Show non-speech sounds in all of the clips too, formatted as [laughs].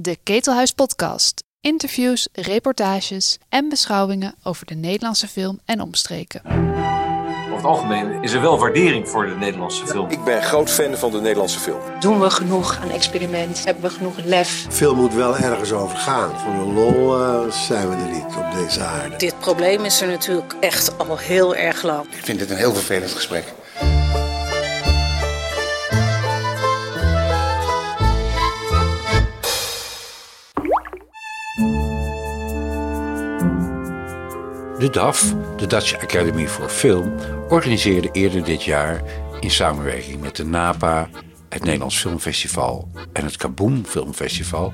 De Ketelhuis Podcast. Interviews, reportages en beschouwingen over de Nederlandse film en omstreken. Over het algemeen is er wel waardering voor de Nederlandse film. Ik ben groot fan van de Nederlandse film. Doen we genoeg aan experiment? Hebben we genoeg lef? Veel moet wel ergens over gaan. Voor een lol eh, zijn we er niet op deze aarde. Dit probleem is er natuurlijk echt al heel erg lang. Ik vind dit een heel vervelend gesprek. De DAF, de Dutch Academy for Film, organiseerde eerder dit jaar in samenwerking met de NAPA, het Nederlands Filmfestival en het Kaboom Filmfestival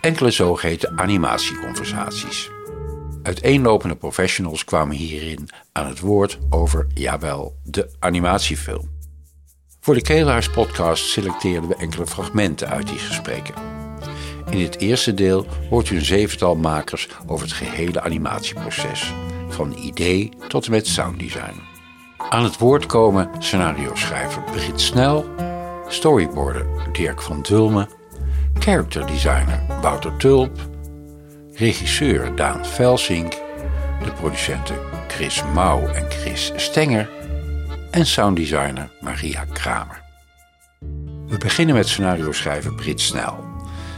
enkele zogeheten animatieconversaties. Uiteenlopende professionals kwamen hierin aan het woord over, jawel, de animatiefilm. Voor de Keelhuis podcast selecteerden we enkele fragmenten uit die gesprekken. In dit eerste deel hoort u een zevental makers over het gehele animatieproces, van idee tot en met sounddesign. Aan het woord komen scenario-schrijver Brit Snel, storyboarder Dirk van Dulmen, character designer Wouter Tulp, regisseur Daan Velsink, de producenten Chris Mouw en Chris Stenger en sounddesigner Maria Kramer. We beginnen met scenario-schrijver Brit Snel.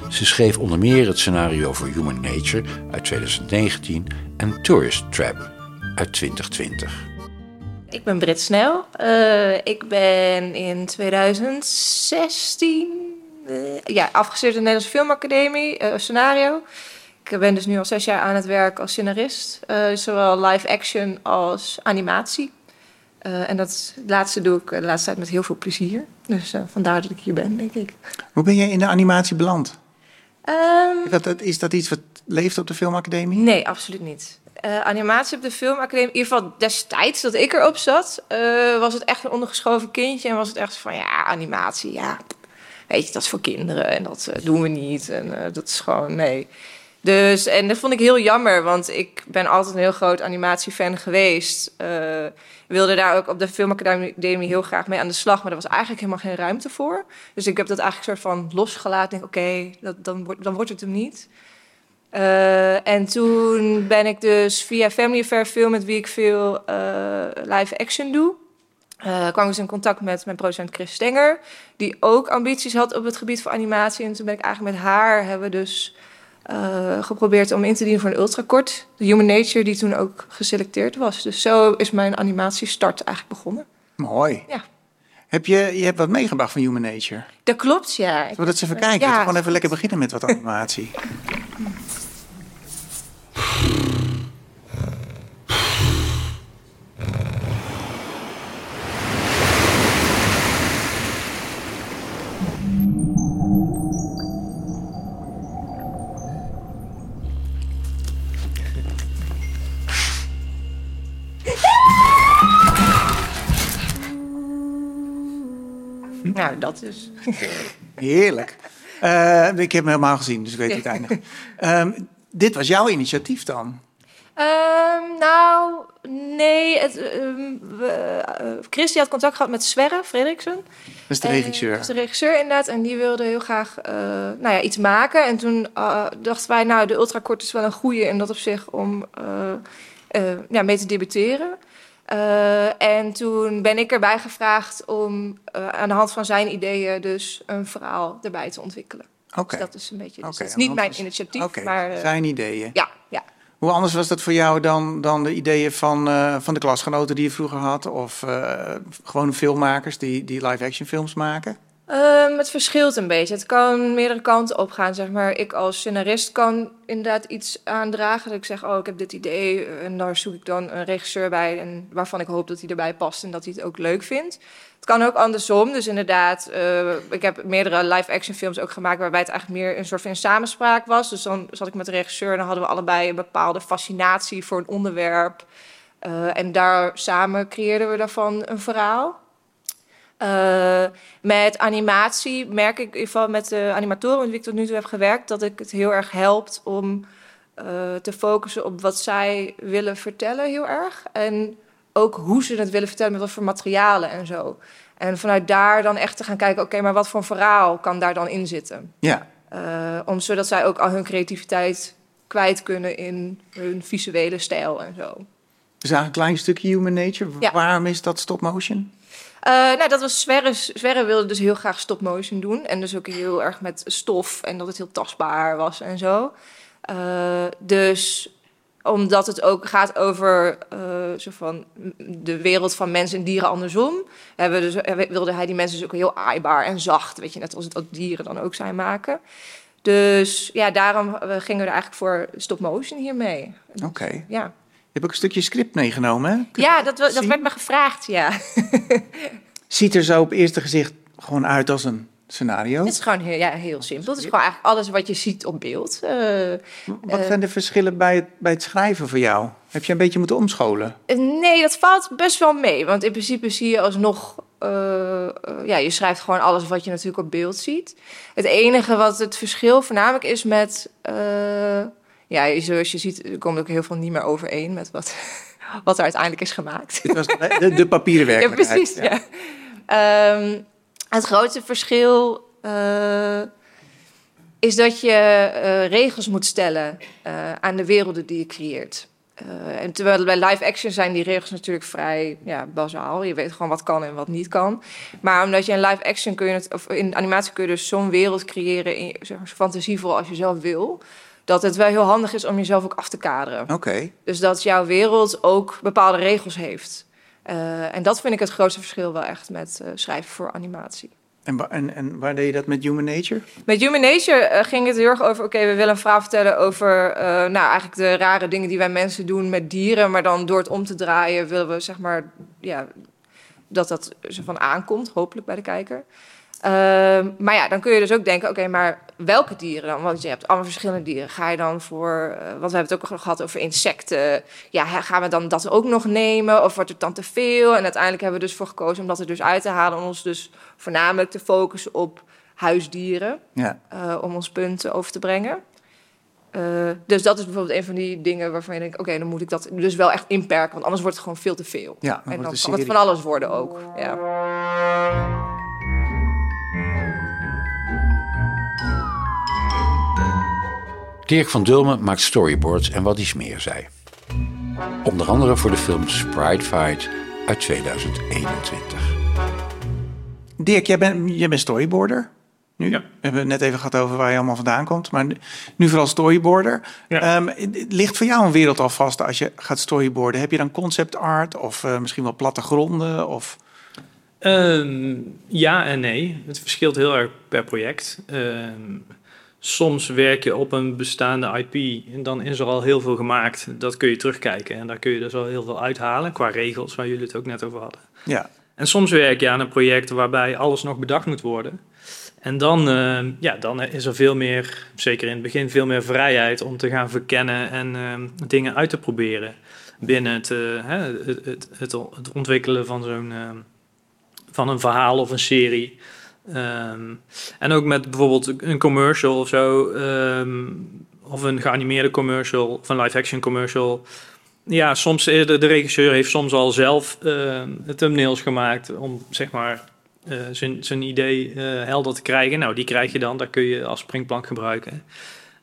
Ze schreef onder meer het scenario voor Human Nature uit 2019 en Tourist Trap uit 2020. Ik ben Brit Snel. Uh, ik ben in 2016 uh, ja, afgestudeerd in de Nederlandse Filmacademie, uh, scenario. Ik ben dus nu al zes jaar aan het werk als scenarist, zowel live action als animatie. en dat laatste doe ik de laatste tijd met heel veel plezier. Dus vandaar dat ik hier ben, denk ik. Hoe ben je in de animatie beland? Um, is, dat, is dat iets wat leeft op de filmacademie? Nee, absoluut niet. Uh, animatie op de filmacademie, in ieder geval destijds dat ik erop zat, uh, was het echt een ondergeschoven kindje. En was het echt van, ja, animatie, ja, weet je, dat is voor kinderen en dat uh, doen we niet. En dat is gewoon, nee. Dus, en dat vond ik heel jammer, want ik ben altijd een heel groot animatiefan geweest. wilde daar ook op de filmacademie heel graag mee aan de slag, maar er was eigenlijk helemaal geen ruimte voor. Dus ik heb dat eigenlijk soort van losgelaten. Denk, oké, dan, dan wordt het hem niet. Uh, en toen ben ik dus via Family Affair Film, met wie ik veel uh, live action doe, uh, kwam ik dus in contact met mijn producent Chris Stenger, die ook ambities had op het gebied van animatie. En toen ben ik eigenlijk met haar, hebben we dus geprobeerd om in te dienen voor een ultrakort, de Human Nature, die toen ook geselecteerd was. Dus zo is mijn animatiestart eigenlijk begonnen. Mooi. Ja. Heb je, je hebt wat meegebracht van Human Nature? Dat klopt, ja. Zullen we dat eens even kijken? Ja, gewoon even lekker beginnen met wat [laughs] animatie. Nou, dat dus. Heerlijk. Uh, ik heb hem helemaal gezien, dus ik weet het eindigt. Um, [laughs] dit was jouw initiatief dan? Um, nou, nee. Het, um, we, uh, Chris had contact gehad met Sverre Fredriksen. Dat is de regisseur. Dat is de regisseur inderdaad. En die wilde heel graag uh, nou ja, iets maken. En toen dachten wij, nou, de ultrakort is wel een goede in dat op zich om ja, mee te debuteren. Uh, en toen ben ik erbij gevraagd om uh, aan de hand van zijn ideeën dus een verhaal erbij te ontwikkelen. Oké. Okay. Dus dat is een beetje. Dus okay, dat is niet mijn initiatief, okay. maar uh, zijn ideeën. Ja, ja. Hoe anders was dat voor jou dan, dan de ideeën van, van de klasgenoten die je vroeger had, of gewone filmmakers die, die live-action films maken? Um, het verschilt een beetje. Het kan meerdere kanten opgaan. Zeg maar. Ik als scenarist kan inderdaad iets aandragen. Dat ik zeg, oh, ik heb dit idee. En daar zoek ik dan een regisseur bij. En waarvan ik hoop dat hij erbij past en dat hij het ook leuk vindt. Het kan ook andersom. Dus inderdaad, uh, ik heb meerdere live-action films ook gemaakt... waarbij het eigenlijk meer een soort van samenspraak was. Dus dan zat ik met de regisseur en hadden we allebei... een bepaalde fascinatie voor een onderwerp. Uh, en daar samen creëerden we daarvan een verhaal. Uh, met animatie merk ik in ieder geval met de animatoren met wie ik tot nu toe heb gewerkt, dat ik het heel erg helpt om uh, te focussen op wat zij willen vertellen, heel erg. En ook hoe ze het willen vertellen, met wat voor materialen en zo. En vanuit daar dan echt te gaan kijken, oké, okay, maar wat voor verhaal kan daar dan in zitten? Ja. Eh, om, zodat zij ook al hun creativiteit kwijt kunnen in hun visuele stijl en zo. We zagen een klein stukje human nature. Ja. Waarom is dat stop motion? Eh, nou, dat was Sverre. Sverre wilde dus heel graag stop motion doen. En dus ook heel erg met stof en dat het heel tastbaar was en zo. Eh, dus omdat het ook gaat over eh, zo van de wereld van mensen en dieren andersom, hebben we dus, wilde hij die mensen dus ook heel aaibaar en zacht, weet je, net als dat dieren dan ook zijn maken. Dus ja, daarom gingen we er eigenlijk voor stop motion hiermee. Oké. Ja, Je hebt ook een stukje script meegenomen, hè? Kun ja dat, dat zien? werd me gevraagd, ja. [laughs] Ziet er zo op eerste gezicht gewoon uit als een scenario. Het is gewoon heel, ja, heel simpel. Het is gewoon eigenlijk alles wat je ziet op beeld. Eh, Wat eh, zijn de verschillen bij het, bij het schrijven voor jou? Heb je een beetje moeten omscholen? Nee, dat valt best wel mee. Want in principe zie je alsnog... eh, eh, ja, je schrijft gewoon alles wat je natuurlijk op beeld ziet. Het enige wat het verschil voornamelijk is met... ja, zoals je ziet, er komt ook heel veel niet meer overeen met wat, [laughs] wat er uiteindelijk is gemaakt. Dit was de, de, papieren [laughs] Ja, precies. Ja. Ehm, het grootste verschil eh, is dat je eh, regels moet stellen eh, aan de werelden die je creëert. En terwijl bij live action zijn die regels natuurlijk vrij ja, bazaal. Je weet gewoon wat kan en wat niet kan. Maar omdat je in live action kun je het, of in animatie kun je dus zo'n wereld creëren, in, zeg maar, zo fantasievol als je zelf wil. Dat het wel heel handig is om jezelf ook af te kaderen. Oké. Dus dat jouw wereld ook bepaalde regels heeft. Eh, en dat vind ik het grootste verschil wel echt met eh, schrijven voor animatie. En, en, en waar deed je dat met Human Nature? Met Human Nature eh, ging het heel erg over... oké, we willen een verhaal vertellen over... nou, eigenlijk de rare dingen die wij mensen doen met dieren... maar dan door het om te draaien willen we, zeg maar... Ja, dat dat zo van aankomt, hopelijk bij de kijker. Ehm, maar ja, dan kun je dus ook denken... oké, maar welke dieren dan? Want je hebt allemaal verschillende dieren. Ga je dan voor... eh, want we hebben het ook al gehad over insecten. Ja, gaan we dan dat ook nog nemen? Of wordt het dan te veel? En uiteindelijk hebben we dus voor gekozen om dat er dus uit te halen... om ons dus voornamelijk te focussen op huisdieren Ja. eh, om ons punt over te brengen. Eh, dus dat is bijvoorbeeld een van die dingen waarvan je denkt: oké, dan moet ik dat dus wel echt inperken, want anders wordt het gewoon veel te veel. Ja, en dan kan het van alles worden ook. Ja. Dirk van Dulmen maakt storyboards en wat iets meer zei. Onder andere voor de film Sprite Fight uit 2021. Dirk, jij bent, jij bent storyboarder. Nu Ja. we hebben het net even gehad over waar je allemaal vandaan komt. Maar nu, vooral storyboarder. Ja. Ehm, ligt voor jou een wereld al vast als je gaat storyboarden? Heb je dan concept art of eh, misschien wel plattegronden? Of... Ehm, ja en nee. Het verschilt heel erg per project. Ehm, soms werk je op een bestaande IP en dan is er al heel veel gemaakt. Dat kun je terugkijken en daar kun je dus al heel veel uithalen qua regels, waar jullie het ook net over hadden. Ja, En soms werk je aan een project waarbij alles nog bedacht moet worden. En dan, ehm, ja, dan is er veel meer, zeker in het begin, veel meer vrijheid om te gaan verkennen en ehm, dingen uit te proberen. Binnen het, eh, het, het, het, het ontwikkelen van zo'n ehm, van een verhaal of een serie. Ehm, en ook met bijvoorbeeld een commercial of zo, ehm, of een geanimeerde commercial, of een live-action commercial. Ja, soms eh, de, de regisseur heeft soms al zelf de thumbnails gemaakt om zeg maar eh, zijn, zijn idee eh, helder te krijgen. Nou, die krijg je dan, daar kun je als springplank gebruiken.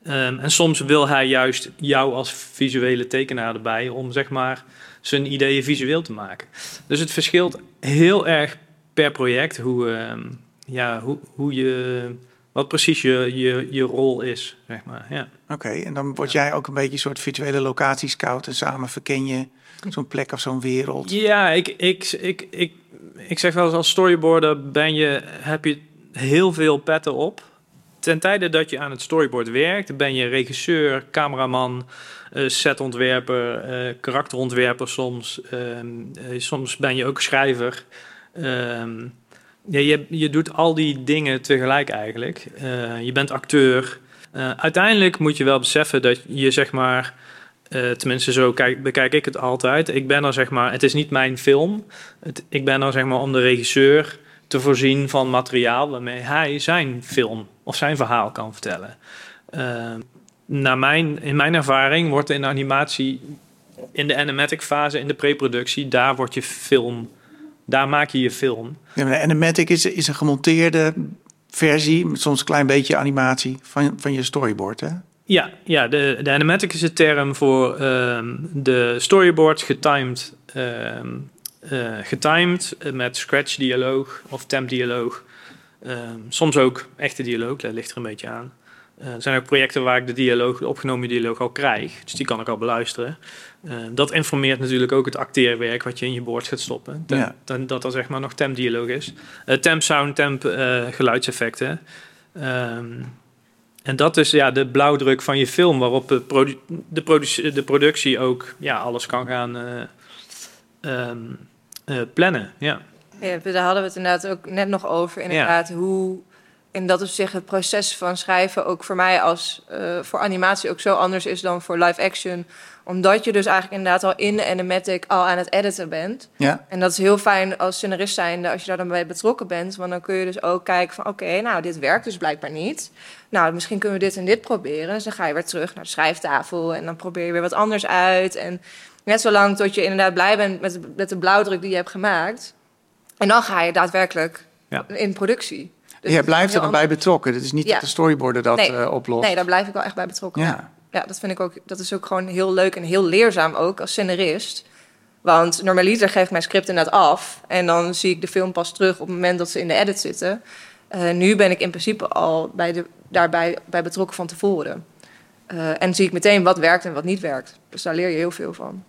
En soms wil hij juist jou als visuele tekenaar erbij om zeg maar zijn ideeën visueel te maken. Dus het verschilt heel erg per project hoe, ja, hoe, hoe je, wat precies je, je, je rol is, zeg maar. Ja. oké. En dan word jij ook een beetje een soort virtuele locatiescout. En samen verken je zo'n plek of zo'n wereld. Ja, ik, ik, ik, ik, ik zeg wel eens als storyboarder ben je, heb je heel veel petten op. Ten tijde dat je aan het storyboard werkt, ben je regisseur, cameraman, eh, setontwerper, eh, karakterontwerper soms. Ehm, eh, soms ben je ook schrijver. Ehm, ja, je, je doet al die dingen tegelijk eigenlijk. Eh, je bent acteur. Eh, uiteindelijk moet je wel beseffen dat je zeg maar... eh, tenminste, zo kijk, bekijk ik het altijd. Ik ben er zeg maar, het is niet mijn film. Ik ben er zeg maar om de regisseur te voorzien van materiaal waarmee hij zijn film of zijn verhaal kan vertellen. Naar mijn, in mijn ervaring wordt in de animatie, in de animatic fase, in de preproductie, daar wordt je film, daar maak je je film. Ja, maar de animatic is, is een gemonteerde versie, met soms een klein beetje animatie van, van je storyboard, hè? Ja, ja de, de animatic is de term voor ehm, de storyboards getimed, ehm, eh, getimed met scratch dialoog of temp dialoog. Ehm, soms ook echte dialoog, dat ligt er een beetje aan. Eh, er zijn ook projecten waar ik de dialoog, de opgenomen dialoog al krijg, dus die kan ik al beluisteren. Eh, dat informeert natuurlijk ook het acteerwerk wat je in je board gaat stoppen. Tem- Ja. dan, dat er zeg maar nog temp dialoog is. Eh, temp sound, temp eh, geluidseffecten. Ehm, en dat is ja, de blauwdruk van je film, waarop de, produ- de, produc- de productie ook ja, alles kan gaan eh, ehm, eh, plannen. Ja. Ja, daar hadden we het inderdaad ook net nog over. Inderdaad, hoe. En dat is zich het proces van schrijven ook voor mij als eh, voor animatie ook zo anders is dan voor live action. Omdat je dus eigenlijk inderdaad al in de animatic al aan het editen bent. Ja. En dat is heel fijn als scenarist zijnde als je daar dan bij betrokken bent. Want dan kun je dus ook kijken van oké, nou dit werkt dus blijkbaar niet. Nou, misschien kunnen we dit en dit proberen. Dus dan ga je weer terug naar de schrijftafel en dan probeer je weer wat anders uit. En net zolang tot je inderdaad blij bent met, de- met de blauwdruk die je hebt gemaakt. En dan ga je daadwerkelijk Ja. in productie. Dus Jij blijft er dan bij betrokken. Het is niet Ja. dat de storyboarder dat Nee. eh, oplost. Nee, daar blijf ik wel echt bij betrokken. Ja. Ja, dat vind ik ook. Dat is ook gewoon heel leuk en heel leerzaam ook als scenarist. Want normaliter geef ik mijn script inderdaad af. En dan zie ik de film pas terug op het moment dat ze in de edit zitten. Eh, nu ben ik in principe al bij de, daarbij bij betrokken van tevoren. Eh, en zie ik meteen wat werkt en wat niet werkt. Dus daar leer je heel veel van.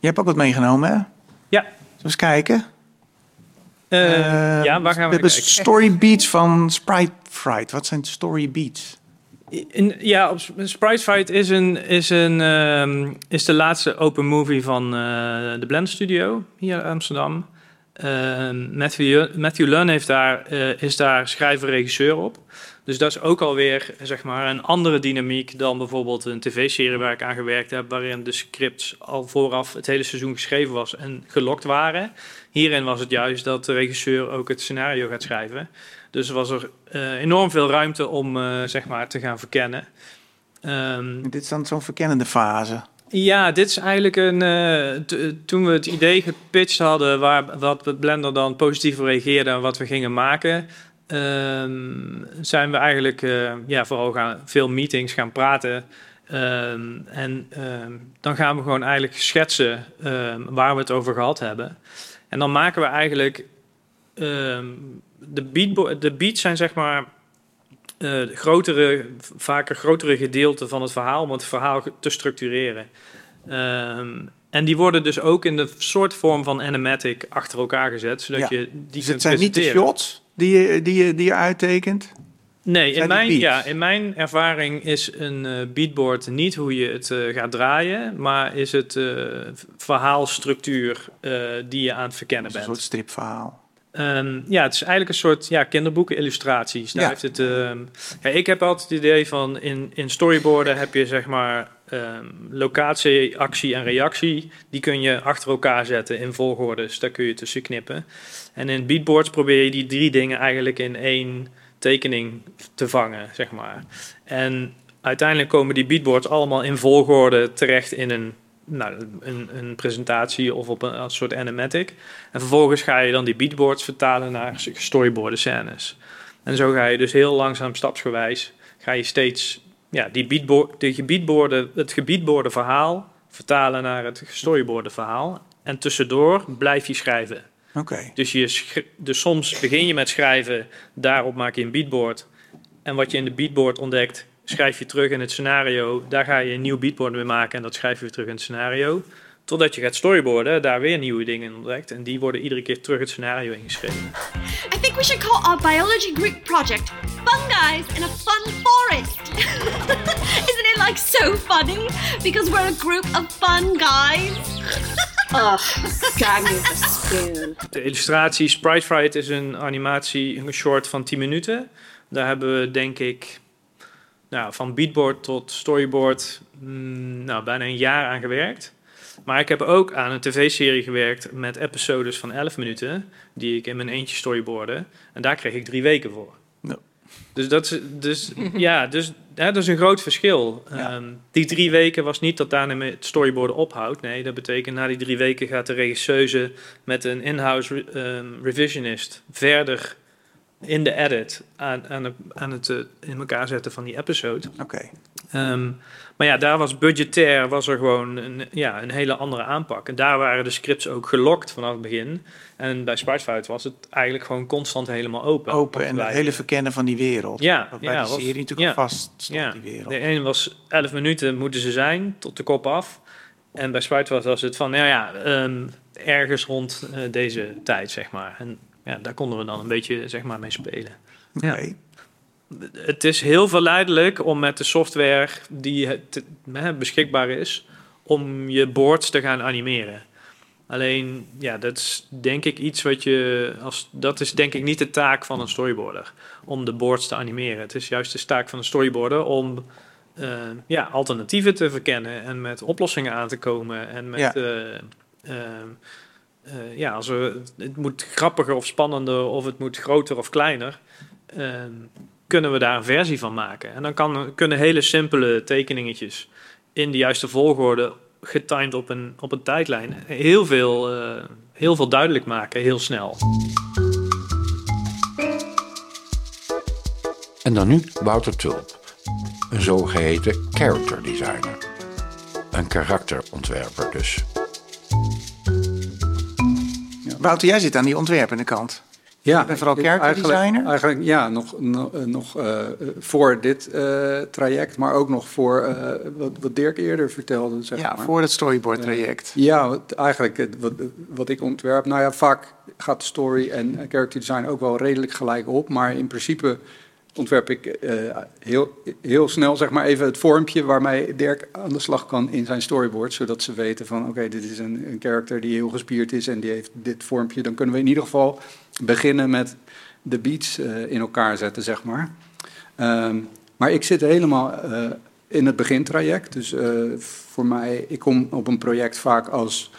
Je hebt ook wat meegenomen, hè? Ja. Zullen we eens kijken? Eh, ja, waar gaan we, We hebben kijken? story beats van Sprite Fright. Wat zijn story beats? In, ja, op Sprite Fight is, een, is, een, ehm, is de laatste open movie van eh, de Blend Studio hier in Amsterdam. Ehm, Matthew, Matthew Lunn heeft daar, eh, is daar schrijver-regisseur op. Dus dat is ook alweer zeg maar, een andere dynamiek dan bijvoorbeeld een tv-serie waar ik aan gewerkt heb, waarin de scripts al vooraf het hele seizoen geschreven was en gelokt waren. Hierin was het juist dat de regisseur ook het scenario gaat schrijven. Dus was er eh, enorm veel ruimte om eh, zeg maar, te gaan verkennen. Ehm, Dit is dan zo'n verkennende fase. ja, dit is eigenlijk een. eh, toen we het idee gepitcht hadden, waar wat Blender dan positief op reageerde en wat we gingen maken, ehm, zijn we eigenlijk ja, vooral gaan veel meetings gaan praten. Ehm, en dan gaan we gewoon eigenlijk schetsen waar we het over gehad hebben. En dan maken we eigenlijk. ehm, de, beatbo- de beats zijn zeg maar eh, grotere, vaker grotere gedeelten van het verhaal om het verhaal te structureren. Ehm, en die worden dus ook in de soort vorm van animatic achter elkaar gezet, zodat Ja. je die Dus het zijn niet de shots die je, die je, die je uittekent? Nee, in mijn, ja, in mijn ervaring is een eh, beatboard niet hoe je het eh, gaat draaien, maar is het eh, verhaalstructuur die je aan het verkennen Een bent. soort stripverhaal. Ehm, ja, het is eigenlijk een soort ja, kinderboeken illustraties. Daar Ja. heeft het, ehm, ja, ik heb altijd het idee van in, in storyboarden heb je zeg maar ehm, locatie, actie en reactie. Die kun je achter elkaar zetten in volgorde. Dus daar kun je tussen knippen. En in beatboards probeer je die drie dingen eigenlijk in één tekening te vangen, zeg maar. En uiteindelijk komen die beatboards allemaal in volgorde terecht in een, nou, een, een presentatie of op een, soort animatic. En vervolgens ga je dan die beatboards vertalen naar storyboarden scènes. En zo ga je dus heel langzaam, stapsgewijs, ga je steeds ja, die beatboard, de het gebiedboorden verhaal vertalen naar het storyboarden verhaal. En tussendoor blijf je schrijven. Oké. Dus, je dus soms begin je met schrijven, daarop maak je een beatboard. En wat je in de beatboard ontdekt, schrijf je terug in het scenario. Daar ga je een nieuw beatboard mee maken en dat schrijf je weer terug in het scenario. Totdat je gaat storyboarden, daar weer nieuwe dingen in ontdekt. En die worden iedere keer terug het scenario ingeschreven. I think we should call our biology Greek project Fungi in a Fun Forest. [laughs] Isn't it like so funny? Because we're a group of fun guys. [laughs] Ugh, gag me with a spoon. De illustratie Sprite Fright is een animatie, een short van 10 minuten. Daar hebben we denk ik nou, van beatboard tot storyboard mm, nou, bijna een jaar aan gewerkt. Maar ik heb ook aan een tv-serie gewerkt met episodes van 11 minuten, die ik in mijn eentje storyboarde. En daar kreeg ik drie weken voor. Dus dat is, dus, ja, dus, hè, dat is een groot verschil. Ja. Ehm, die drie weken was niet dat daarna het storyboarden ophoudt. Nee, dat betekent na die drie weken gaat de regisseuse met een in-house re- ehm, revisionist verder in de edit aan, aan, het, aan het eh, in elkaar zetten van die episode. Oké. Ehm, maar ja, daar was budgetair was er gewoon een, ja, een hele andere aanpak. En daar waren de scripts ook gelokt vanaf het begin. En bij Spuitfout was het eigenlijk gewoon constant helemaal open. Open en het hele verkennen van die wereld. Ja, bij ja, de serie natuurlijk ja. vast stond, ja. die wereld. De ene was 11 minuten moeten ze zijn, tot de kop af. En bij Spuitfout was het van, nou ja, ehm, ergens rond eh, deze tijd, zeg maar. En ja, daar konden we dan een beetje, zeg maar, mee spelen. Ja. Oké. Het is heel verleidelijk om met de software die het, hè, beschikbaar is, om je boards te gaan animeren. Alleen, ja, dat is denk ik iets wat je, als, dat is denk ik niet de taak van een storyboarder, om de boards te animeren. Het is juist de taak van een storyboarder om eh, ja, alternatieven te verkennen en met oplossingen aan te komen. En met, Ja. eh, ehm, eh, ja, als we, het moet grappiger of spannender of het moet groter of kleiner. ehm, kunnen we daar een versie van maken. En dan kan, kunnen hele simpele tekeningetjes in de juiste volgorde getimed op een, op een tijdlijn heel veel, eh, heel veel duidelijk maken, heel snel. En dan nu Wouter Tulp, een zogeheten character designer. Een karakterontwerper dus. Wouter, jij zit aan die ontwerpende kant. Ja, Je bent vooral ik- character eigenlijk, ja, nog, nog, nog eh, voor dit eh, traject, maar ook nog voor eh, wat, wat Dirk eerder vertelde. Zeg Ja, maar. voor het storyboard traject. Eh, ja, wat, eigenlijk wat, wat ik ontwerp. Nou ja, vaak gaat story en eh, character design ook wel redelijk gelijk op, maar in principe ontwerp ik eh, heel, heel snel zeg maar even het vormpje waarmee Dirk aan de slag kan in zijn storyboard, zodat ze weten van oké, dit is een, een character die heel gespierd is en die heeft dit vormpje. Dan kunnen we in ieder geval beginnen met de beats eh, in elkaar zetten, zeg maar. Ehm, maar ik zit helemaal eh, in het begintraject. Dus voor mij, ik kom op een project vaak als,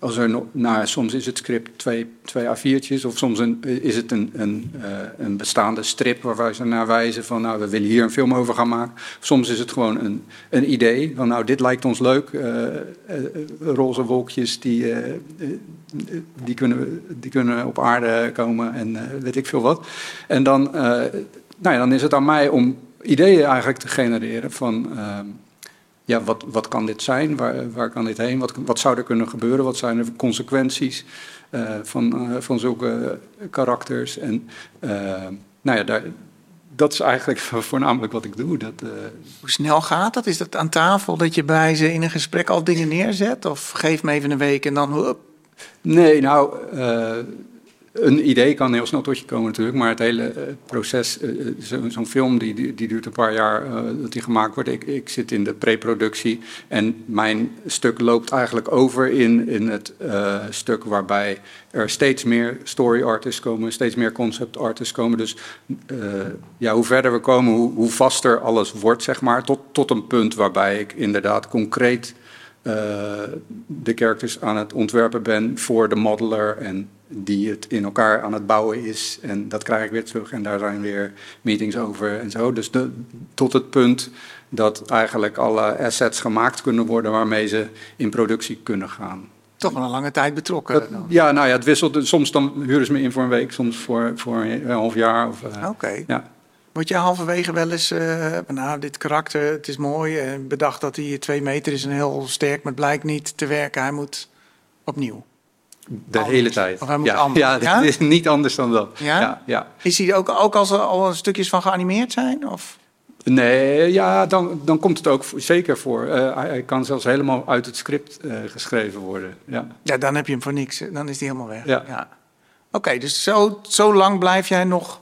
als er nou, soms is het script twee, twee A4'tjes of soms een, is het een, een, eh, een bestaande strip waar ze naar wijzen van nou, we willen hier een film over gaan maken. Soms is het gewoon een, een idee van nou, dit lijkt ons leuk. eh, eh, roze wolkjes die, die, kunnen, die kunnen op aarde komen en weet ik veel wat. En dan, nou ja, dan is het aan mij om ideeën eigenlijk te genereren van ehm, ja, wat, wat kan dit zijn? Waar, waar kan dit heen? Wat, wat zou er kunnen gebeuren? Wat zijn de consequenties eh, van, eh, van zulke karakters? En eh, nou ja, daar, dat is eigenlijk [laughs] voornamelijk wat ik doe. Dat, Hoe snel gaat dat? Is dat aan tafel dat je bij ze in een gesprek al dingen neerzet? Of geef me even een week en dan... hup? Nee, nou, een idee kan heel snel tot je komen natuurlijk, maar het hele eh, proces, eh, eh, zo- zo'n film die, die, duurt een paar jaar dat die gemaakt wordt. Ik, ik zit in de pre-productie en mijn stuk loopt eigenlijk over in, in het stuk waarbij er steeds meer story artists komen, steeds meer concept artists komen. Dus ja, hoe verder we komen, hoe, hoe vaster alles wordt, zeg maar, tot, tot een punt waarbij ik inderdaad concreet de characters aan het ontwerpen ben voor de modeler en die het in elkaar aan het bouwen is. En dat krijg ik weer terug en daar zijn weer meetings over en zo. Dus de, tot het punt dat eigenlijk alle assets gemaakt kunnen worden waarmee ze in productie kunnen gaan. Toch wel een lange tijd betrokken. Dat- ja, nou ja, het wisselt. Soms dan huren ze me in voor een week, soms voor, voor een half jaar. Of, eh, Oké. ja. Word je halverwege wel eens, eh, nou, dit karakter, het is mooi. En bedacht dat hij twee meter is en heel sterk, maar het blijkt niet te werken. Hij moet opnieuw. De hele tijd. Of hij moet ja, anders. ja, Ja? [laughs] het is niet anders dan dat. Ja? ja, ja. Is hij ook, ook als er al stukjes van geanimeerd zijn? Of? Nee, ja, dan, dan komt het ook zeker voor. Eh, hij, hij kan zelfs helemaal uit het script eh, geschreven worden. Ja. Ja, dan heb je hem voor niks. Dan is hij helemaal weg. Ja. Oké, dus zo, zo lang blijf jij nog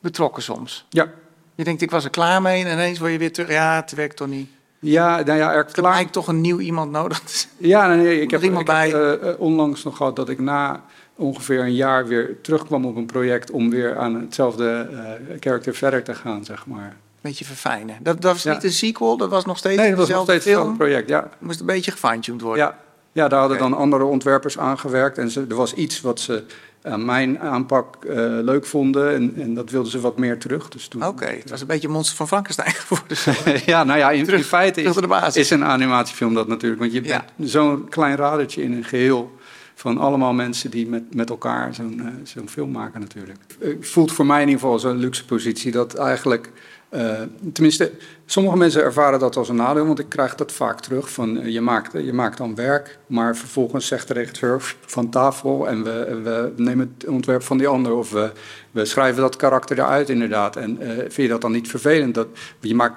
betrokken soms? Ja. Je denkt, ik was er klaar mee en ineens word je weer terug. Ja, het werkt toch niet? Ja, nou ja, er Er lijkt toch een nieuw iemand nodig. Ja, nee, ik heb, iemand ik heb eh, eh, onlangs nog gehad dat ik na ongeveer een jaar weer terugkwam op een project om weer aan hetzelfde eh character verder te gaan, zeg maar. Beetje verfijnen. Dat, dat was Ja. niet een sequel, dat was nog steeds Nee, dat was nog steeds hetzelfde project, ja. Moest een beetje gefine-tuned worden. Ja, ja daar hadden dan andere ontwerpers aan gewerkt. En ze, er was iets wat ze mijn aanpak eh, leuk vonden. En, en dat wilden ze wat meer terug. Dus toen... Oké, het was een beetje Monster van Frankenstein [laughs] geworden. [laughs] ja, nou ja, in, in feite is, de basis. is een animatiefilm dat natuurlijk. Want je Ja. bent zo'n klein radertje in een geheel van allemaal mensen die met, met elkaar zo'n eh, zo'n film maken natuurlijk. Het voelt voor mij in ieder geval zo'n luxe positie dat eigenlijk... eh, tenminste, sommige mensen ervaren dat als een nadeel, want ik krijg dat vaak terug. Van, eh, je, maakt, je maakt dan werk, maar vervolgens zegt de regisseur van tafel... en we, we nemen het ontwerp van die ander of we, we schrijven dat karakter eruit inderdaad. En eh, vind je dat dan niet vervelend? Dat, je maakt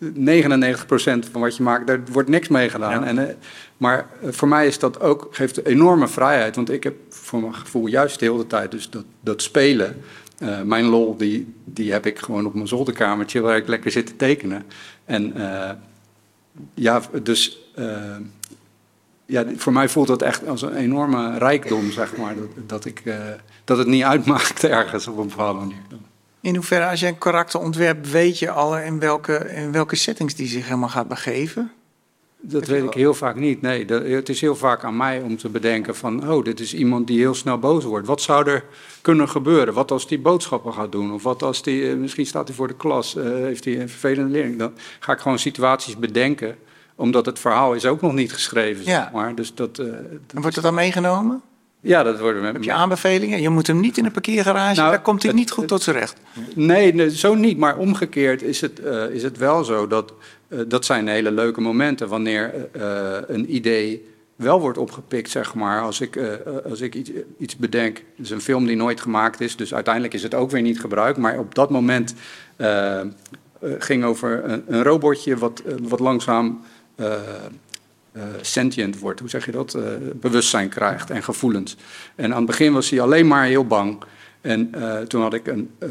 eh, 99% van wat je maakt, daar wordt niks mee gedaan. En, eh, maar eh, voor mij is dat ook, geeft enorme vrijheid. Want ik heb voor mijn gevoel juist de hele tijd dus dat, dat spelen. Eh, mijn lol, die, die heb ik gewoon op mijn zolderkamertje waar ik lekker zit te tekenen. En eh, ja, dus eh, ja, voor mij voelt dat echt als een enorme rijkdom, zeg maar. Dat, dat, ik, dat het niet uitmaakt ergens op een bepaalde manier. In hoeverre, als je een karakter ontwerpt, weet je al in welke, in welke settings die zich helemaal gaat begeven? Dat weet ik heel vaak niet. Nee, dat- het is heel vaak aan mij om te bedenken van... oh, dit is iemand die heel snel boos wordt. Wat zou er kunnen gebeuren? Wat als die boodschappen gaat doen? Of wat als die... eh, misschien staat hij voor de klas, eh, heeft hij een vervelende leerling. Dan ga ik gewoon situaties bedenken... omdat het verhaal is ook nog niet geschreven, Ja. zeg maar. Dus dat... eh, En wordt dat dan meegenomen? ja, dat worden we... Heb je aanbevelingen? Je moet hem niet in een parkeergarage, Nou, daar komt hij het- niet goed tot zijn recht. Nee, nee, zo niet. Maar omgekeerd is het, is het wel zo dat dat zijn hele leuke momenten wanneer eh, een idee wel wordt opgepikt, zeg maar. Als ik, eh, als ik iets, iets bedenk, het is een film die nooit gemaakt is, dus uiteindelijk is het ook weer niet gebruikt. Maar op dat moment eh, eh, ging over een, een robotje wat, eh, wat langzaam eh, eh, sentient wordt. Hoe zeg je dat? Eh, bewustzijn krijgt en gevoelens. En aan het begin was hij alleen maar heel bang. En eh, toen had ik een, eh,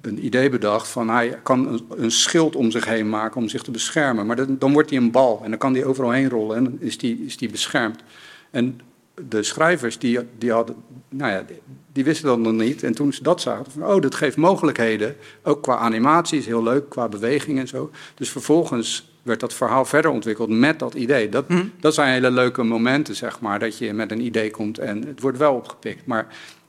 een idee bedacht van hij kan een, een schild om zich heen maken om zich te beschermen. Maar dan, dan wordt hij een bal en dan kan hij overal heen rollen en dan is die, is die beschermd. En de schrijvers die, die, hadden, nou ja, die, die wisten dat nog niet. En toen ze dat zagen, van, oh, dat geeft mogelijkheden. Ook qua animatie is heel leuk, qua beweging en zo. Dus vervolgens werd dat verhaal verder ontwikkeld met dat idee. Dat, dat zijn hele leuke momenten, zeg maar, dat je met een idee komt en het wordt wel opgepikt. Maar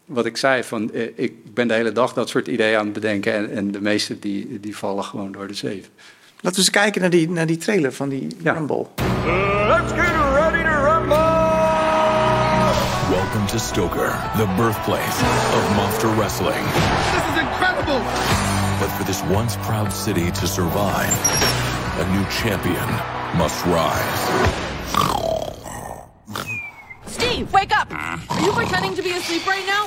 wat ik zei, van, eh, ik ben de hele dag dat soort ideeën aan het bedenken en, en de meeste die, die vallen gewoon door de zeef. Laten we eens kijken naar die, naar die trailer van die Rumble. Let's get ready to rumble! Welcome to Stoker, the birthplace of monster wrestling. This is incredible! But for this once proud city to survive, a new champion must rise. Steve, wake up! Are you pretending to be asleep right now?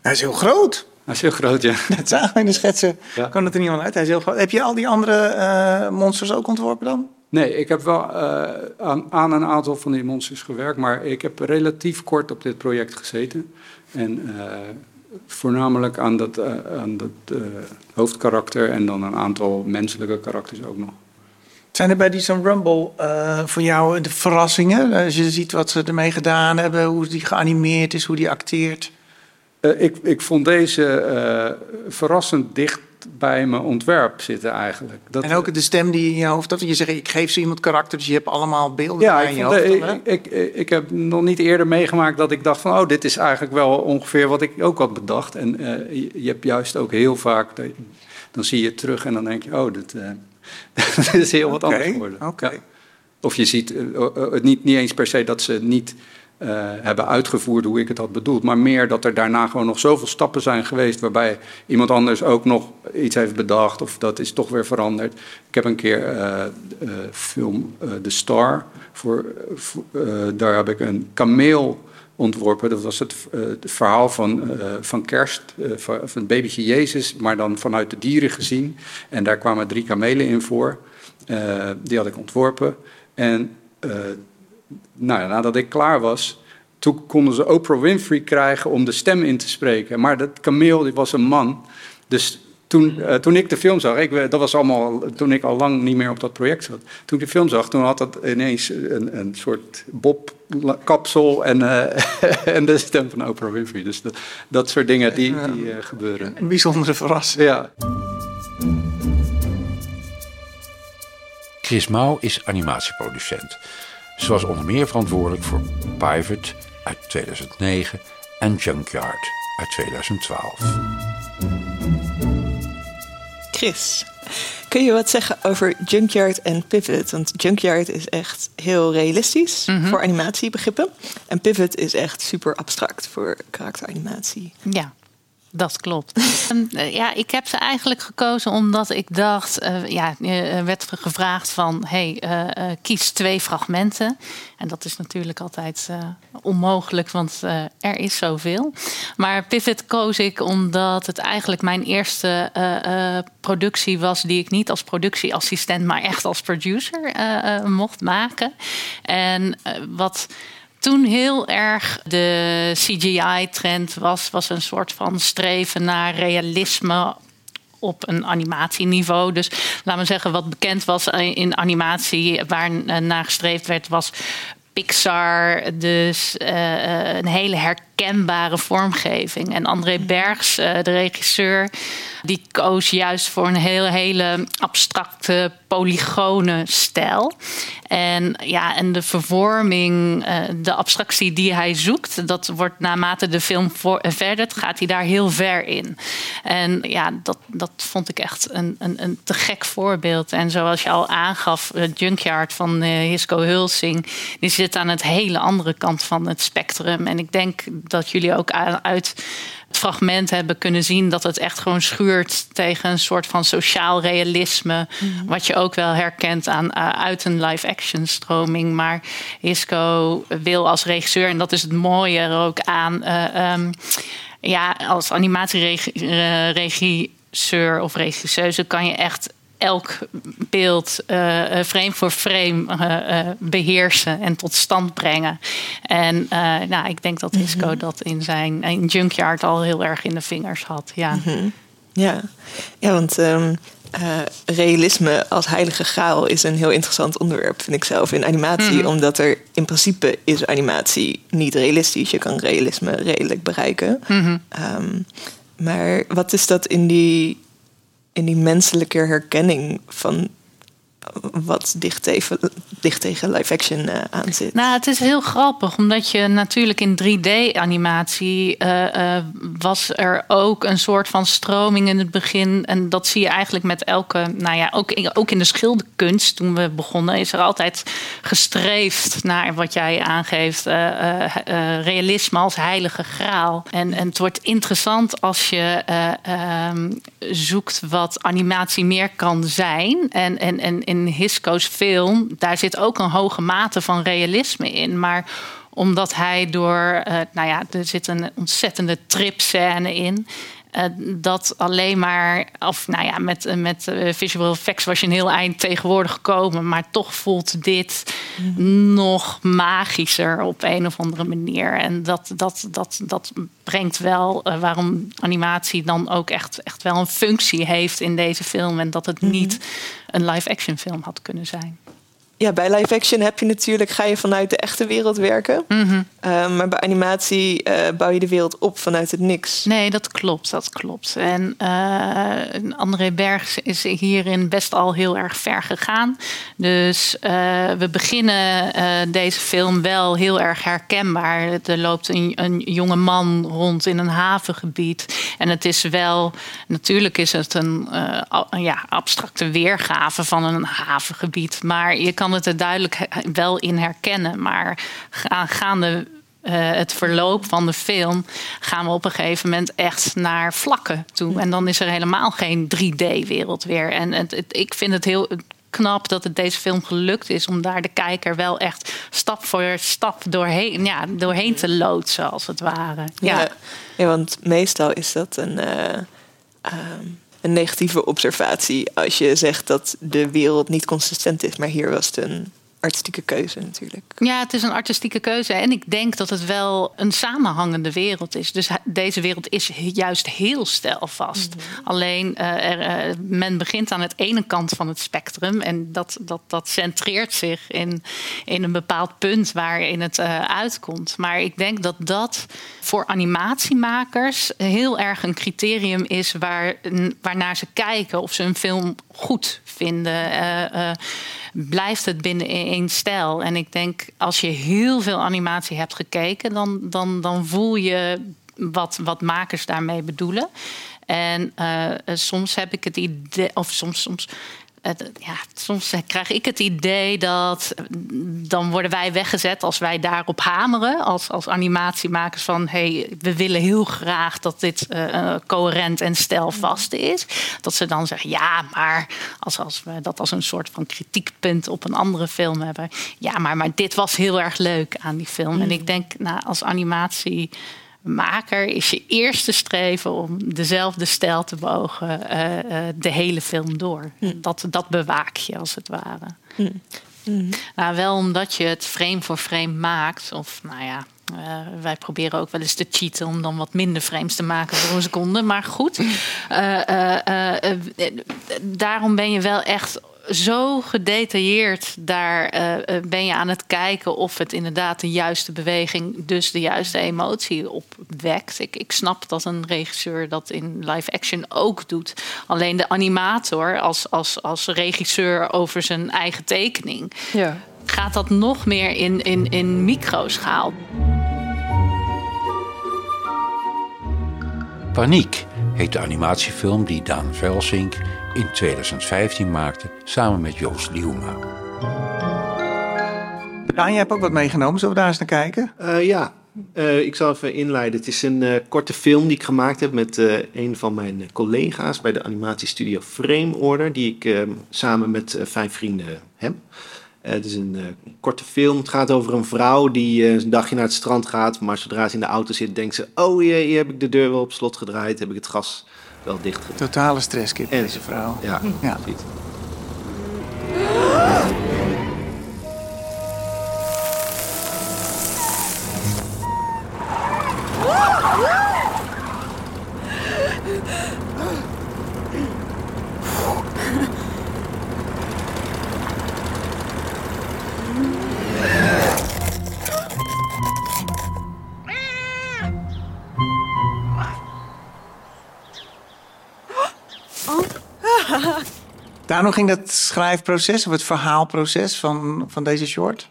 Hij is heel groot. Hij is heel groot, ja. [laughs] Dat zagen we in de schetsen. Kan het er niet aan uit. Hij is heel groot. Heb je al die andere eh, monsters ook ontworpen dan? Nee, ik heb wel eh, aan, aan een aantal van die monsters gewerkt, maar ik heb relatief kort op dit project gezeten. En eh, voornamelijk aan dat, eh, aan dat eh, hoofdkarakter en dan een aantal menselijke karakters ook nog. Zijn er bij die Some Rumble eh, voor jou de verrassingen? Als je ziet wat ze ermee gedaan hebben, hoe die geanimeerd is, hoe die acteert. Eh, ik, ik vond deze eh, verrassend dicht bij mijn ontwerp zitten eigenlijk. Dat, en ook de stem die in je hoofd had. Je zegt, ik geef ze iemand karakter, dus je hebt allemaal beelden Ja, in je hoofd. de- dan, ik, ik, ik heb nog niet eerder meegemaakt dat ik dacht van... oh, dit is eigenlijk wel ongeveer wat ik ook had bedacht. En eh, je, je hebt juist ook heel vaak... dan zie je het terug en dan denk je... oh, dit, [laughs] eh, dit is heel wat anders geworden. oké. Ja. Of je ziet eh, eh, het niet, niet eens per se dat ze niet eh, hebben uitgevoerd hoe ik het had bedoeld... maar meer dat er daarna gewoon nog zoveel stappen zijn geweest... waarbij iemand anders ook nog iets heeft bedacht... of dat is toch weer veranderd. Ik heb een keer eh, eh, film eh, The Star... Voor, eh, daar heb ik een kameel ontworpen. Dat was het, eh, het verhaal van, eh, van kerst, eh, van, het babytje Jezus... maar dan vanuit de dieren gezien. En daar kwamen drie kamelen in voor. Die had ik ontworpen. En nou nadat ik klaar was, toen konden ze Oprah Winfrey krijgen om de stem in te spreken. Maar dat kameel, was een man. Dus toen, eh, toen ik de film zag, ik, we- dat was allemaal toen ik al lang niet meer op dat project zat. Toen ik de film zag, toen had dat ineens een, een soort bobkapsel en, eh, [laughs] en de stem van Oprah Winfrey. Dus dat, dat soort dingen die, die eh, gebeuren. Een bijzondere verrassing. Ja. Chris Mouw is animatieproducent. Ze was onder meer verantwoordelijk voor Pivot uit 2009 en Junkyard uit 2012. Chris, Kun je wat zeggen over Junkyard en Pivot? Want Junkyard is echt heel realistisch Mhm. voor animatiebegrippen. En Pivot is echt super abstract voor karakteranimatie. Ja, dat klopt. [laughs] Ehm, eh, ja, ik heb ze eigenlijk gekozen omdat ik dacht, eh, ja, er werd gevraagd van, hey, eh, eh, kies twee fragmenten. En dat is natuurlijk altijd eh, onmogelijk, want eh, er is zoveel. Maar Pivot koos ik omdat het eigenlijk mijn eerste eh, eh, productie was die ik niet als productieassistent, maar echt als producer eh, eh, mocht maken. En eh, wat toen heel erg de CGI-trend was, was een soort van streven naar realisme op een animatieniveau. Dus laten we zeggen, wat bekend was in animatie, waar naar gestreefd werd, was Pixar. Dus eh, eh, een hele herkenbare vormgeving. En André Bergs, eh, de regisseur, die koos juist voor een heel, hele abstracte, polygone stijl. En, ja, en de vervorming, eh, de abstractie die hij zoekt, dat wordt naarmate de film eh, verder gaat hij daar heel ver in. En ja, dat, dat vond ik echt een, een, een te gek voorbeeld. En zoals je al aangaf, eh, Junkyard van eh, Hisco Hulsing, die zit aan het hele andere kant van het spectrum. En ik denk dat jullie ook uit het fragment hebben kunnen zien dat het echt gewoon schuurt tegen een soort van sociaal realisme. Wat je ook wel herkent aan, uh, uit een live-action stroming. Maar Hisco wil als regisseur, en dat is het mooie er ook aan. eh, ehm, ja, als animatieregisseur of regisseuse kan je echt elk beeld eh, eh, frame voor frame eh, eh, beheersen en tot stand brengen. En nou, ik denk dat Hisco dat in zijn in Junkyard al heel erg in de vingers had. Ja. Mhm. Ja. ja, want ehm, eh, realisme als heilige graal is een heel interessant onderwerp, vind ik zelf, in animatie. Mhm. Omdat er in principe is animatie niet realistisch. Je kan realisme redelijk bereiken. Mhm. Ehm, maar wat is dat in die, in die menselijke herkenning van wat dicht tegen, dicht tegen live-action eh, aan zit? Nou, het is heel grappig, omdat je natuurlijk in 3D-animatie eh, eh, was er ook een soort van stroming in het begin. En dat zie je eigenlijk met elke, nou ja, ook in, ook in de schilderkunst toen we begonnen, is er altijd gestreefd naar wat jij aangeeft, realisme als heilige graal. En, en het wordt interessant als je eh, ehm, zoekt wat animatie meer kan zijn. En, en, en in Hisco's film, daar zit ook een hoge mate van realisme in. Maar omdat hij door, eh, nou ja, er zit een ontzettende tripscène in. Eh, dat alleen maar, of nou ja, met, eh, met eh, visual effects was je een heel eind tegenwoordig gekomen. Maar toch voelt dit nog magischer op een of andere manier. En dat, dat, dat, dat brengt wel waarom animatie dan ook echt, echt wel een functie heeft in deze film. En dat het niet een live-action film had kunnen zijn. Ja, bij live action heb je natuurlijk, ga je vanuit de echte wereld werken. Mhm. Eh, maar bij animatie eh, bouw je de wereld op vanuit het niks. Nee, dat klopt, dat klopt. En eh, André Bergs is hierin best al heel erg ver gegaan. Dus we beginnen deze film wel heel erg herkenbaar. Er loopt een, een jonge man rond in een havengebied. En het is wel, natuurlijk is het een ja, abstracte weergave van een havengebied. Maar je kan het er duidelijk wel in herkennen. Maar ga- gaande eh, het verloop van de film gaan we op een gegeven moment echt naar vlakken toe. En dan is er helemaal geen 3D-wereld weer. En het, het- ik vind het heel knap dat het deze film gelukt is om daar de kijker wel echt stap voor stap doorheen, ja, doorheen te loodsen, als het ware. Ja. Ja, ja want meestal is dat een, eh, ehm, een negatieve observatie als je zegt dat de wereld niet consistent is. Maar hier was het een artistieke keuze natuurlijk. Ja, het is een artistieke keuze. En ik denk dat het wel een samenhangende wereld is. Dus deze wereld is juist heel stijlvast. Alleen eh, er, eh, men begint aan het ene kant van het spectrum. En dat, dat, dat centreert zich in, in een bepaald punt waarin het eh, uitkomt. Maar ik denk dat dat voor animatiemakers heel erg een criterium is waar, waarnaar ze kijken of ze een film goed vinden. Eh, eh, blijft het binnen één stijl? En ik denk, als je heel veel animatie hebt gekeken, dan, dan, dan voel je wat, wat makers daarmee bedoelen. En uh, soms heb ik het idee, of soms, soms ja, soms krijg ik het idee dat dan worden wij weggezet als wij daarop hameren. Als, als animatiemakers van hey, we willen heel graag dat dit uh, coherent en stijlvast is. Dat ze dan zeggen, ja, maar als, als we dat als een soort van kritiekpunt op een andere film hebben. Ja, maar, maar dit was heel erg leuk aan die film. En ik denk, nou, als animatie maker is je eerste streven om dezelfde stijl te beogen uh, de hele film door. Hm. Dat, dat bewaak je als het ware. Hm. Hm. Nou, wel omdat je het frame voor frame maakt, of nou ja. Uh, wij proberen ook wel eens te cheaten om dan wat minder frames te maken voor een seconde. Maar goed, daarom ben je wel echt zo gedetailleerd daar uh, ben je aan het kijken of het inderdaad de juiste beweging, dus de juiste emotie opwekt. Ik, ik snap dat een regisseur dat in live action ook doet. Alleen de animator als, als, als regisseur over zijn eigen tekening ja. gaat dat nog meer in, in, in microschaal. Paniek heet de animatiefilm die Daan Velsink in 2015 maakte samen met Joost Liuma. Daan, je hebt ook wat meegenomen. Zullen we daar eens naar kijken? Uh, ja, uh, ik zal even inleiden. Het is een uh, korte film die ik gemaakt heb met een van mijn collega's bij de animatiestudio Frame Order, die ik samen met vijf vrienden heb. het is een korte film. Het gaat over een vrouw die een dagje naar het strand gaat, maar zodra ze in de auto zit, denkt ze: Oh jee, hier heb ik de deur wel op slot gedraaid, heb ik het gas wel dicht. Totale stresskit, deze vrouw. Ja, ja. Precies. [laughs] Daarom ging dat schrijfproces of het verhaalproces van, van deze short?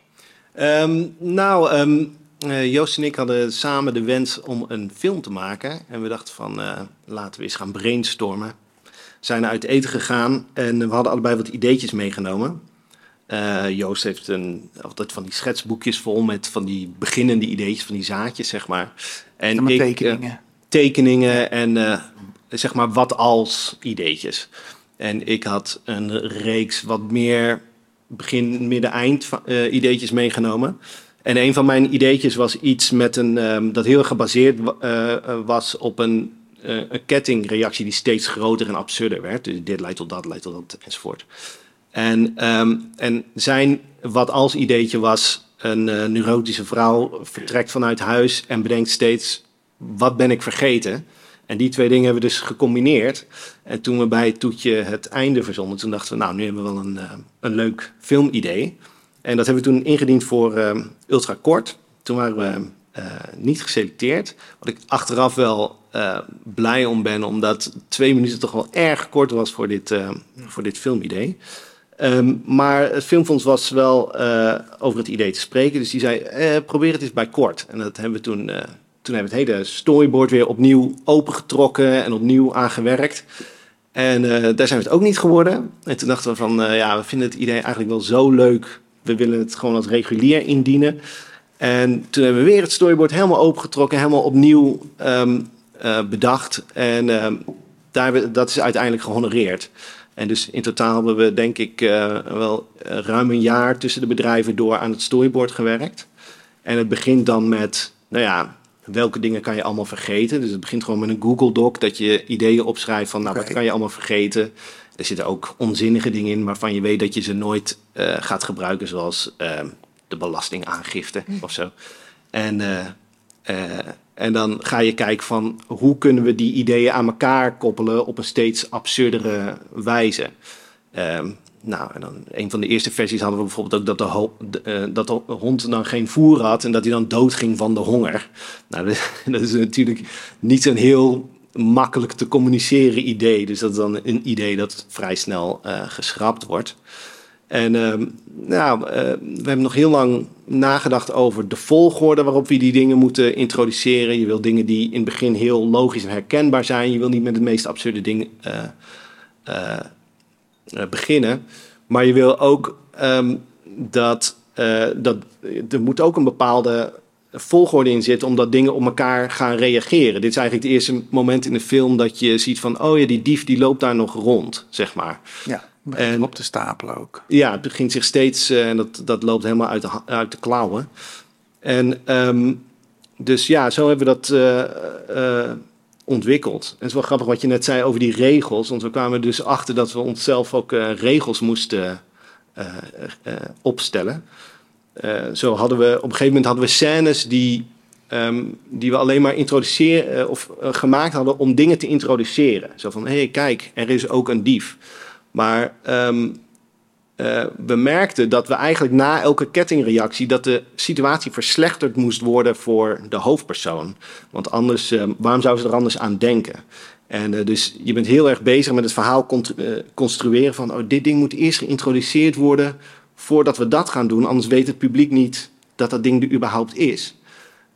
Um, nou, um, Joost en ik hadden samen de wens om een film te maken. En we dachten van, uh, laten we eens gaan brainstormen. We zijn uit eten gegaan en we hadden allebei wat ideetjes meegenomen. Uh, Joost heeft een, altijd van die schetsboekjes vol met van die beginnende ideetjes, van die zaadjes, zeg maar. En ik, tekeningen. tekeningen en zeg maar wat als ideetjes. En ik had een reeks wat meer begin, midden, eind uh, ideetjes meegenomen. En een van mijn ideetjes was iets met een, um, dat heel gebaseerd uh, was op een, een kettingreactie die steeds groter en absurder werd. Dus dit leidt tot dat, leidt tot dat, enzovoort. En, um, en zijn wat als ideetje was, een neurotische vrouw vertrekt vanuit huis en bedenkt steeds, wat ben ik vergeten? En die twee dingen hebben we dus gecombineerd. En toen we bij het toetje het einde verzonden, toen dachten we, nou, nu hebben we wel een, uh, een leuk filmidee. En dat hebben we toen ingediend voor uh, Ultra Kort. Toen waren we uh, niet geselecteerd. Wat ik achteraf wel blij om ben, omdat twee minuten toch wel erg kort was voor dit, voor dit filmidee. Um, maar het Filmfonds was wel over het idee te spreken. Dus die zei, probeer het eens bij kort. En dat hebben we toen toen hebben we het hele storyboard weer opnieuw opengetrokken en opnieuw aangewerkt. En uh, daar zijn we het ook niet geworden. En toen dachten we van, uh, ja, we vinden het idee eigenlijk wel zo leuk. We willen het gewoon als regulier indienen. En toen hebben we weer het storyboard helemaal opengetrokken, helemaal opnieuw um, uh, bedacht. En um, daar, dat is uiteindelijk gehonoreerd. En dus in totaal hebben we, denk ik, wel ruim een jaar tussen de bedrijven door aan het storyboard gewerkt. En het begint dan met, nou ja, welke dingen kan je allemaal vergeten. Dus het begint gewoon met een Google Doc dat je ideeën opschrijft van nou, wat kan je allemaal vergeten. Er zitten ook onzinnige dingen in waarvan je weet dat je ze nooit uh, gaat gebruiken, zoals uh, de belastingaangifte hm. of zo. En, uh, en dan ga je kijken van hoe kunnen we die ideeën aan elkaar koppelen op een steeds absurdere wijze. Ehm, nou, en dan een van de eerste versies hadden we bijvoorbeeld ook dat de, uh, dat de hond dan geen voer had en dat hij dan doodging van de honger. Nou, [laughs] dat, is natuurlijk niet een heel makkelijk te communiceren idee. Dus dat is dan een idee dat vrij snel uh, geschrapt wordt. En ehm, nou, eh, we hebben nog heel lang nagedacht over de volgorde waarop we die dingen moeten introduceren. Je wil dingen die in het begin heel logisch en herkenbaar zijn. Je wil niet met de meest absurde dingen eh, eh, eh, beginnen. Maar je wil ook ehm, dat, eh, dat er moet ook een bepaalde volgorde in zitten, omdat dingen op elkaar gaan reageren. Dit is eigenlijk het eerste moment in de film dat je ziet van, oh ja, die dief die loopt daar nog rond, zeg maar. Ja, en op te stapelen ook. Ja, het begint zich steeds, eh, en dat, dat loopt helemaal uit de, uit de klauwen. En ehm, dus ja, zo hebben we dat eh, eh, ontwikkeld. En het is wel grappig wat je net zei over die regels, want we kwamen dus achter dat we onszelf ook eh, regels moesten eh, eh, opstellen. Zo hadden we op een gegeven moment hadden we scènes die, ehm, die we alleen maar introduceren of gemaakt hadden om dingen te introduceren. Zo van hé, hey, kijk, er is ook een dief. Maar ehm, eh, we merkten dat we eigenlijk na elke kettingreactie dat de situatie verslechterd moest worden voor de hoofdpersoon. Want anders, eh, waarom zou ze er anders aan denken? En eh, dus je bent heel erg bezig met het verhaal eh, construeren van, oh, dit ding moet eerst geïntroduceerd worden voordat we dat gaan doen. Anders weet het publiek niet dat dat ding er überhaupt is.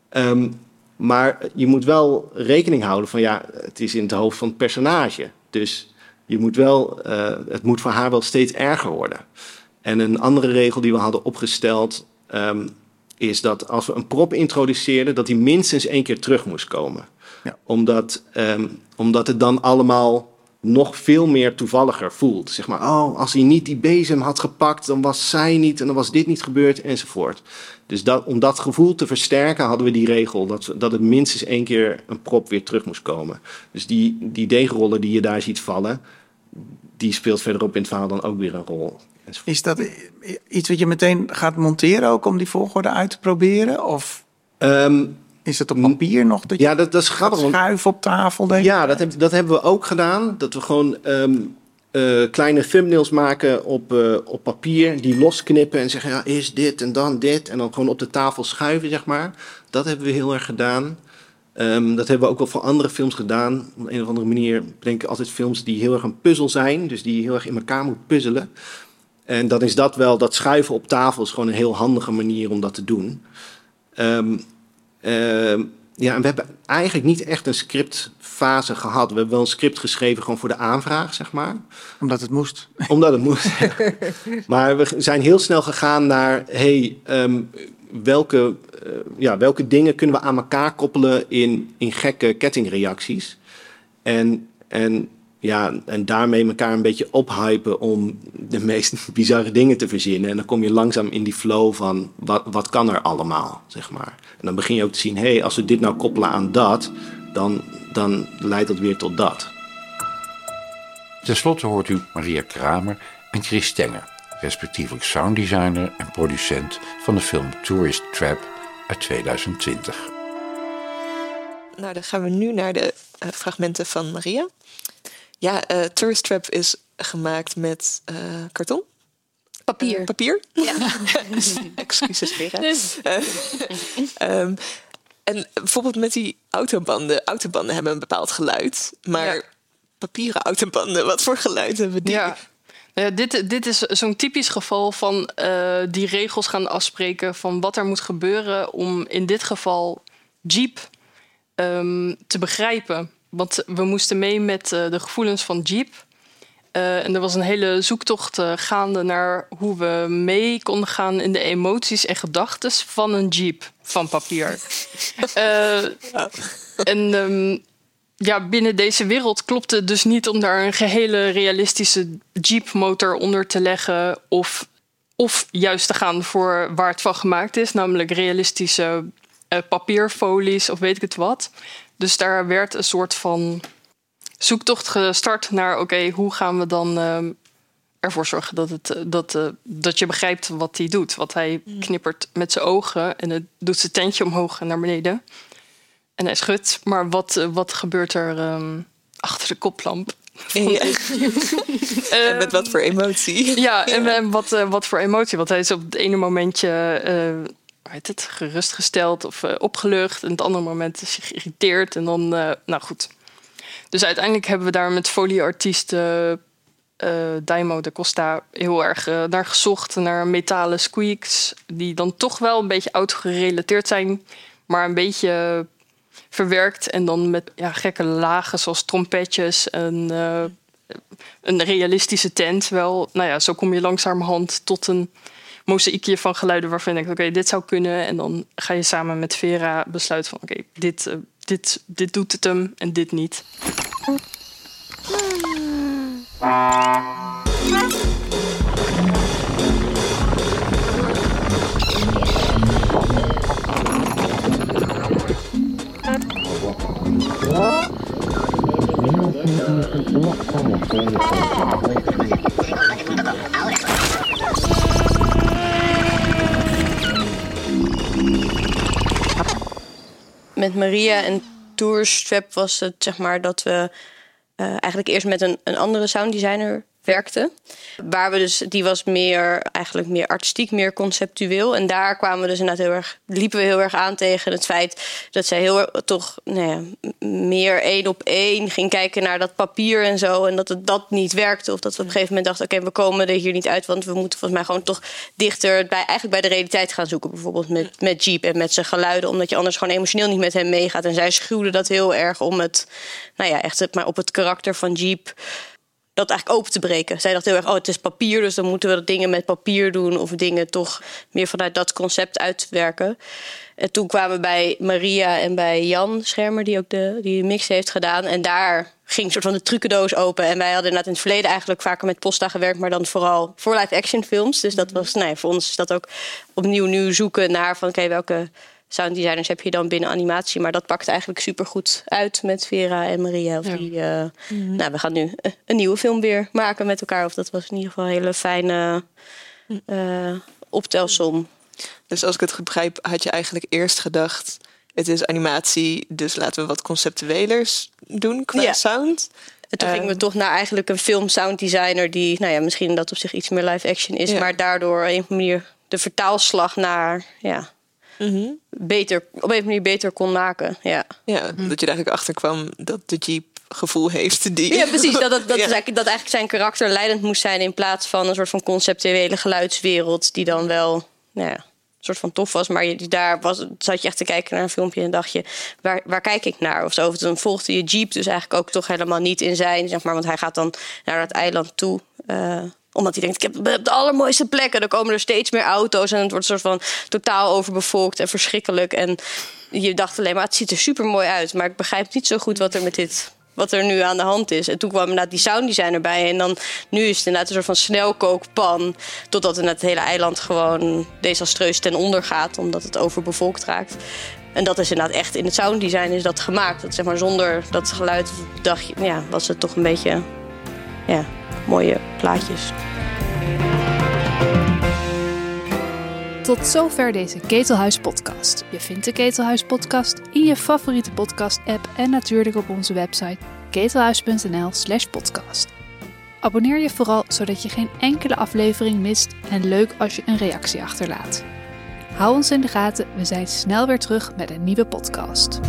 Ehm, maar je moet wel rekening houden van, ja, het is in het hoofd van het personage. Dus je moet wel, eh, het moet voor haar wel steeds erger worden. En een andere regel die we hadden opgesteld ehm, is dat als we een prop introduceerden, dat die minstens één keer terug moest komen. Omdat, ehm, omdat het dan allemaal nog veel meer toevalliger voelt. Zeg maar, oh, als hij niet die bezem had gepakt, dan was zij niet en dan was dit niet gebeurd enzovoort. Dus dat, om dat gevoel te versterken hadden we die regel dat, dat het minstens één keer een prop weer terug moest komen. Dus die, die deegrollen die je daar ziet vallen, die speelt verderop in het verhaal dan ook weer een rol. Is dat iets wat je meteen gaat monteren ook om die volgorde uit te proberen? Of is het op papier nog dat Ehm, ja, dat, dat is grappig. schuif op tafel? Denk ik? Ja, dat, heb, dat hebben we ook gedaan. Dat we gewoon ehm, eh, kleine thumbnails maken op, eh, op papier, die losknippen en zeggen, ja, eerst dit en dan dit. En dan gewoon op de tafel schuiven, zeg maar. Dat hebben we heel erg gedaan. Ehm, dat hebben we ook wel voor andere films gedaan. Op een of andere manier denk ik altijd films die heel erg een puzzel zijn. Dus die heel erg in elkaar moet puzzelen. En dan is dat wel, dat schuiven op tafel is gewoon een heel handige manier om dat te doen. Ehm, ehm, ja, en we hebben eigenlijk niet echt een scriptfase gehad. We hebben wel een script geschreven gewoon voor de aanvraag, zeg maar. Omdat het moest. Omdat het moest. [laughs] maar we zijn heel snel gegaan naar, hey, welke, eh, ja, welke dingen kunnen we aan elkaar koppelen in, in gekke kettingreacties? En, en, ja, en daarmee elkaar een beetje ophypen om de meest [laughs] bizarre dingen te verzinnen. En dan kom je langzaam in die flow van wat, wat kan er allemaal, zeg maar. En dan begin je ook te zien, hé, hey, als we dit nou koppelen aan dat, dan, dan leidt dat weer tot dat. Ten slotte hoort u Maria Kramer en Chris Stenger, respectievelijk sounddesigner en producent van de film Tourist Trap uit 2020. Nou, dan gaan we nu naar de eh, fragmenten van Maria. Ja, eh Tourist Trap is gemaakt met eh, karton. Papier. Papier. Ja. [laughs] Excuses, Vera. [laughs] Eh, ehm, en bijvoorbeeld met die autobanden. Autobanden hebben een bepaald geluid. Maar papieren autobanden, wat voor geluid hebben die? Ja. Ja, dit, dit is zo'n typisch geval van eh, die regels gaan afspreken van wat er moet gebeuren om in dit geval Jeep ehm, te begrijpen. Want we moesten mee met eh, de gevoelens van Jeep. Eh, en er was een hele zoektocht eh, gaande naar hoe we mee konden gaan in de emoties en gedachten van een Jeep van papier. [laughs] Eh, en ehm, ja, binnen deze wereld klopt het dus niet om daar een gehele realistische Jeep-motor onder te leggen. Of, of juist te gaan voor waar het van gemaakt is, namelijk realistische eh, papierfolies of weet ik het wat. Dus daar werd een soort van zoektocht gestart naar: oké, hoe gaan we dan ehm, ervoor zorgen dat, het, eh, dat, eh, dat je begrijpt wat hij doet? Want hij knippert met zijn ogen en het doet zijn tentje omhoog en naar beneden. En hij schudt, maar wat, eh, wat gebeurt er ehm, achter de koplamp? Ja. [laughs] En met wat voor emotie? Ja, en, en wat, eh, wat voor emotie. Want hij is op het ene momentje hoe heet het, gerustgesteld of opgelucht. En het andere moment is hij geïrriteerd. En dan, nou goed. Dus uiteindelijk hebben we daar met folieartiesten eh Daimo de Costa heel erg naar gezocht. Naar metalen squeaks. Die dan toch wel een beetje auto gerelateerd zijn. Maar een beetje verwerkt. En dan met ja, gekke lagen zoals trompetjes. En eh, een realistische tent wel. Nou ja, zo kom je langzamerhand tot een mozaïekje van geluiden waarvan je denkt, oké, dit zou kunnen. En dan ga je samen met Vera besluiten van, oké, dit, eh, dit, dit doet het hem en dit niet. Met Maria en Tourstrap was het zeg maar dat we eh, eigenlijk eerst met een, een andere sounddesigner werkten. Waar we dus, die was meer, eigenlijk meer artistiek, meer conceptueel. En daar kwamen we dus inderdaad heel erg, liepen we heel erg aan tegen het feit dat zij heel erg, toch nou ja, meer één op één ging kijken naar dat papier en zo. En dat het dat niet werkte. Of dat we op een gegeven moment dachten, oké, we komen er hier niet uit. Want we moeten volgens mij gewoon toch dichter bij, eigenlijk bij de realiteit gaan zoeken. Bijvoorbeeld met, met Jeep en met zijn geluiden. Omdat je anders gewoon emotioneel niet met hem meegaat. En zij schuwde dat heel erg om het, nou ja, echt het, maar op het karakter van Jeep dat eigenlijk open te breken. Zij dacht heel erg, oh, het is papier, dus dan moeten we dingen met papier doen of dingen toch meer vanuit dat concept uitwerken. En toen kwamen we bij Maria en bij Jan Schermer, die ook de, die mix heeft gedaan. En daar ging een soort van de trucendoos open. En wij hadden in het verleden eigenlijk vaker met Posta gewerkt, maar dan vooral voor live-action films. Dus dat was, nee, voor ons is dat ook opnieuw nu zoeken naar van, oké, welke sounddesigners heb je dan binnen animatie. Maar dat pakt eigenlijk supergoed uit met Vera en Maria. Of die, eh, nou, we gaan nu een nieuwe film weer maken met elkaar. Of dat was in ieder geval een hele fijne eh, optelsom. Dus als ik het goed begrijp, had je eigenlijk eerst gedacht... het is animatie, dus laten we wat conceptuelers doen qua Ja. sound. En toen gingen we toch naar eigenlijk een film sounddesigner... die nou ja, misschien dat op zich iets meer live action is... Ja. maar daardoor op een manier de vertaalslag naar... Ja, beter, op een manier beter kon maken. Ja. Ja, dat je er eigenlijk achter kwam dat de Jeep gevoel heeft die... Ja, precies. Dat, dat, dat, Ja. is eigenlijk, dat eigenlijk zijn karakter leidend moest zijn in plaats van een soort van conceptuele geluidswereld die dan wel nou ja, een soort van tof was. Maar je, daar was, zat je echt te kijken naar een filmpje en dacht je, waar, waar kijk ik naar? Of zo. Of dan volgde je Jeep dus eigenlijk ook toch helemaal niet in zijn, zeg maar. Want hij gaat dan naar dat eiland toe. eh, omdat hij denkt, ik heb de allermooiste plekken. Dan komen er steeds meer auto's en het wordt een soort van totaal overbevolkt en verschrikkelijk. En je dacht alleen maar, het ziet er super mooi uit. Maar ik begrijp niet zo goed wat er met dit wat er nu aan de hand is. En toen kwam inderdaad die sounddesigner bij. En dan nu is het inderdaad een soort van snelkookpan. Totdat het hele eiland gewoon desastreus ten onder gaat. Omdat het overbevolkt raakt. En dat is inderdaad echt in het sounddesign is dat gemaakt. Dat zeg maar zonder dat geluid dacht je, ja, was het toch een beetje ja, mooie plaatjes. Tot zover deze Ketelhuis podcast. Je vindt de Ketelhuis podcast in je favoriete podcast app en natuurlijk op onze website ketelhuis.nl slash podcast. Abonneer je vooral zodat je geen enkele aflevering mist en leuk als je een reactie achterlaat. Hou ons in de gaten, we zijn snel weer terug met een nieuwe podcast.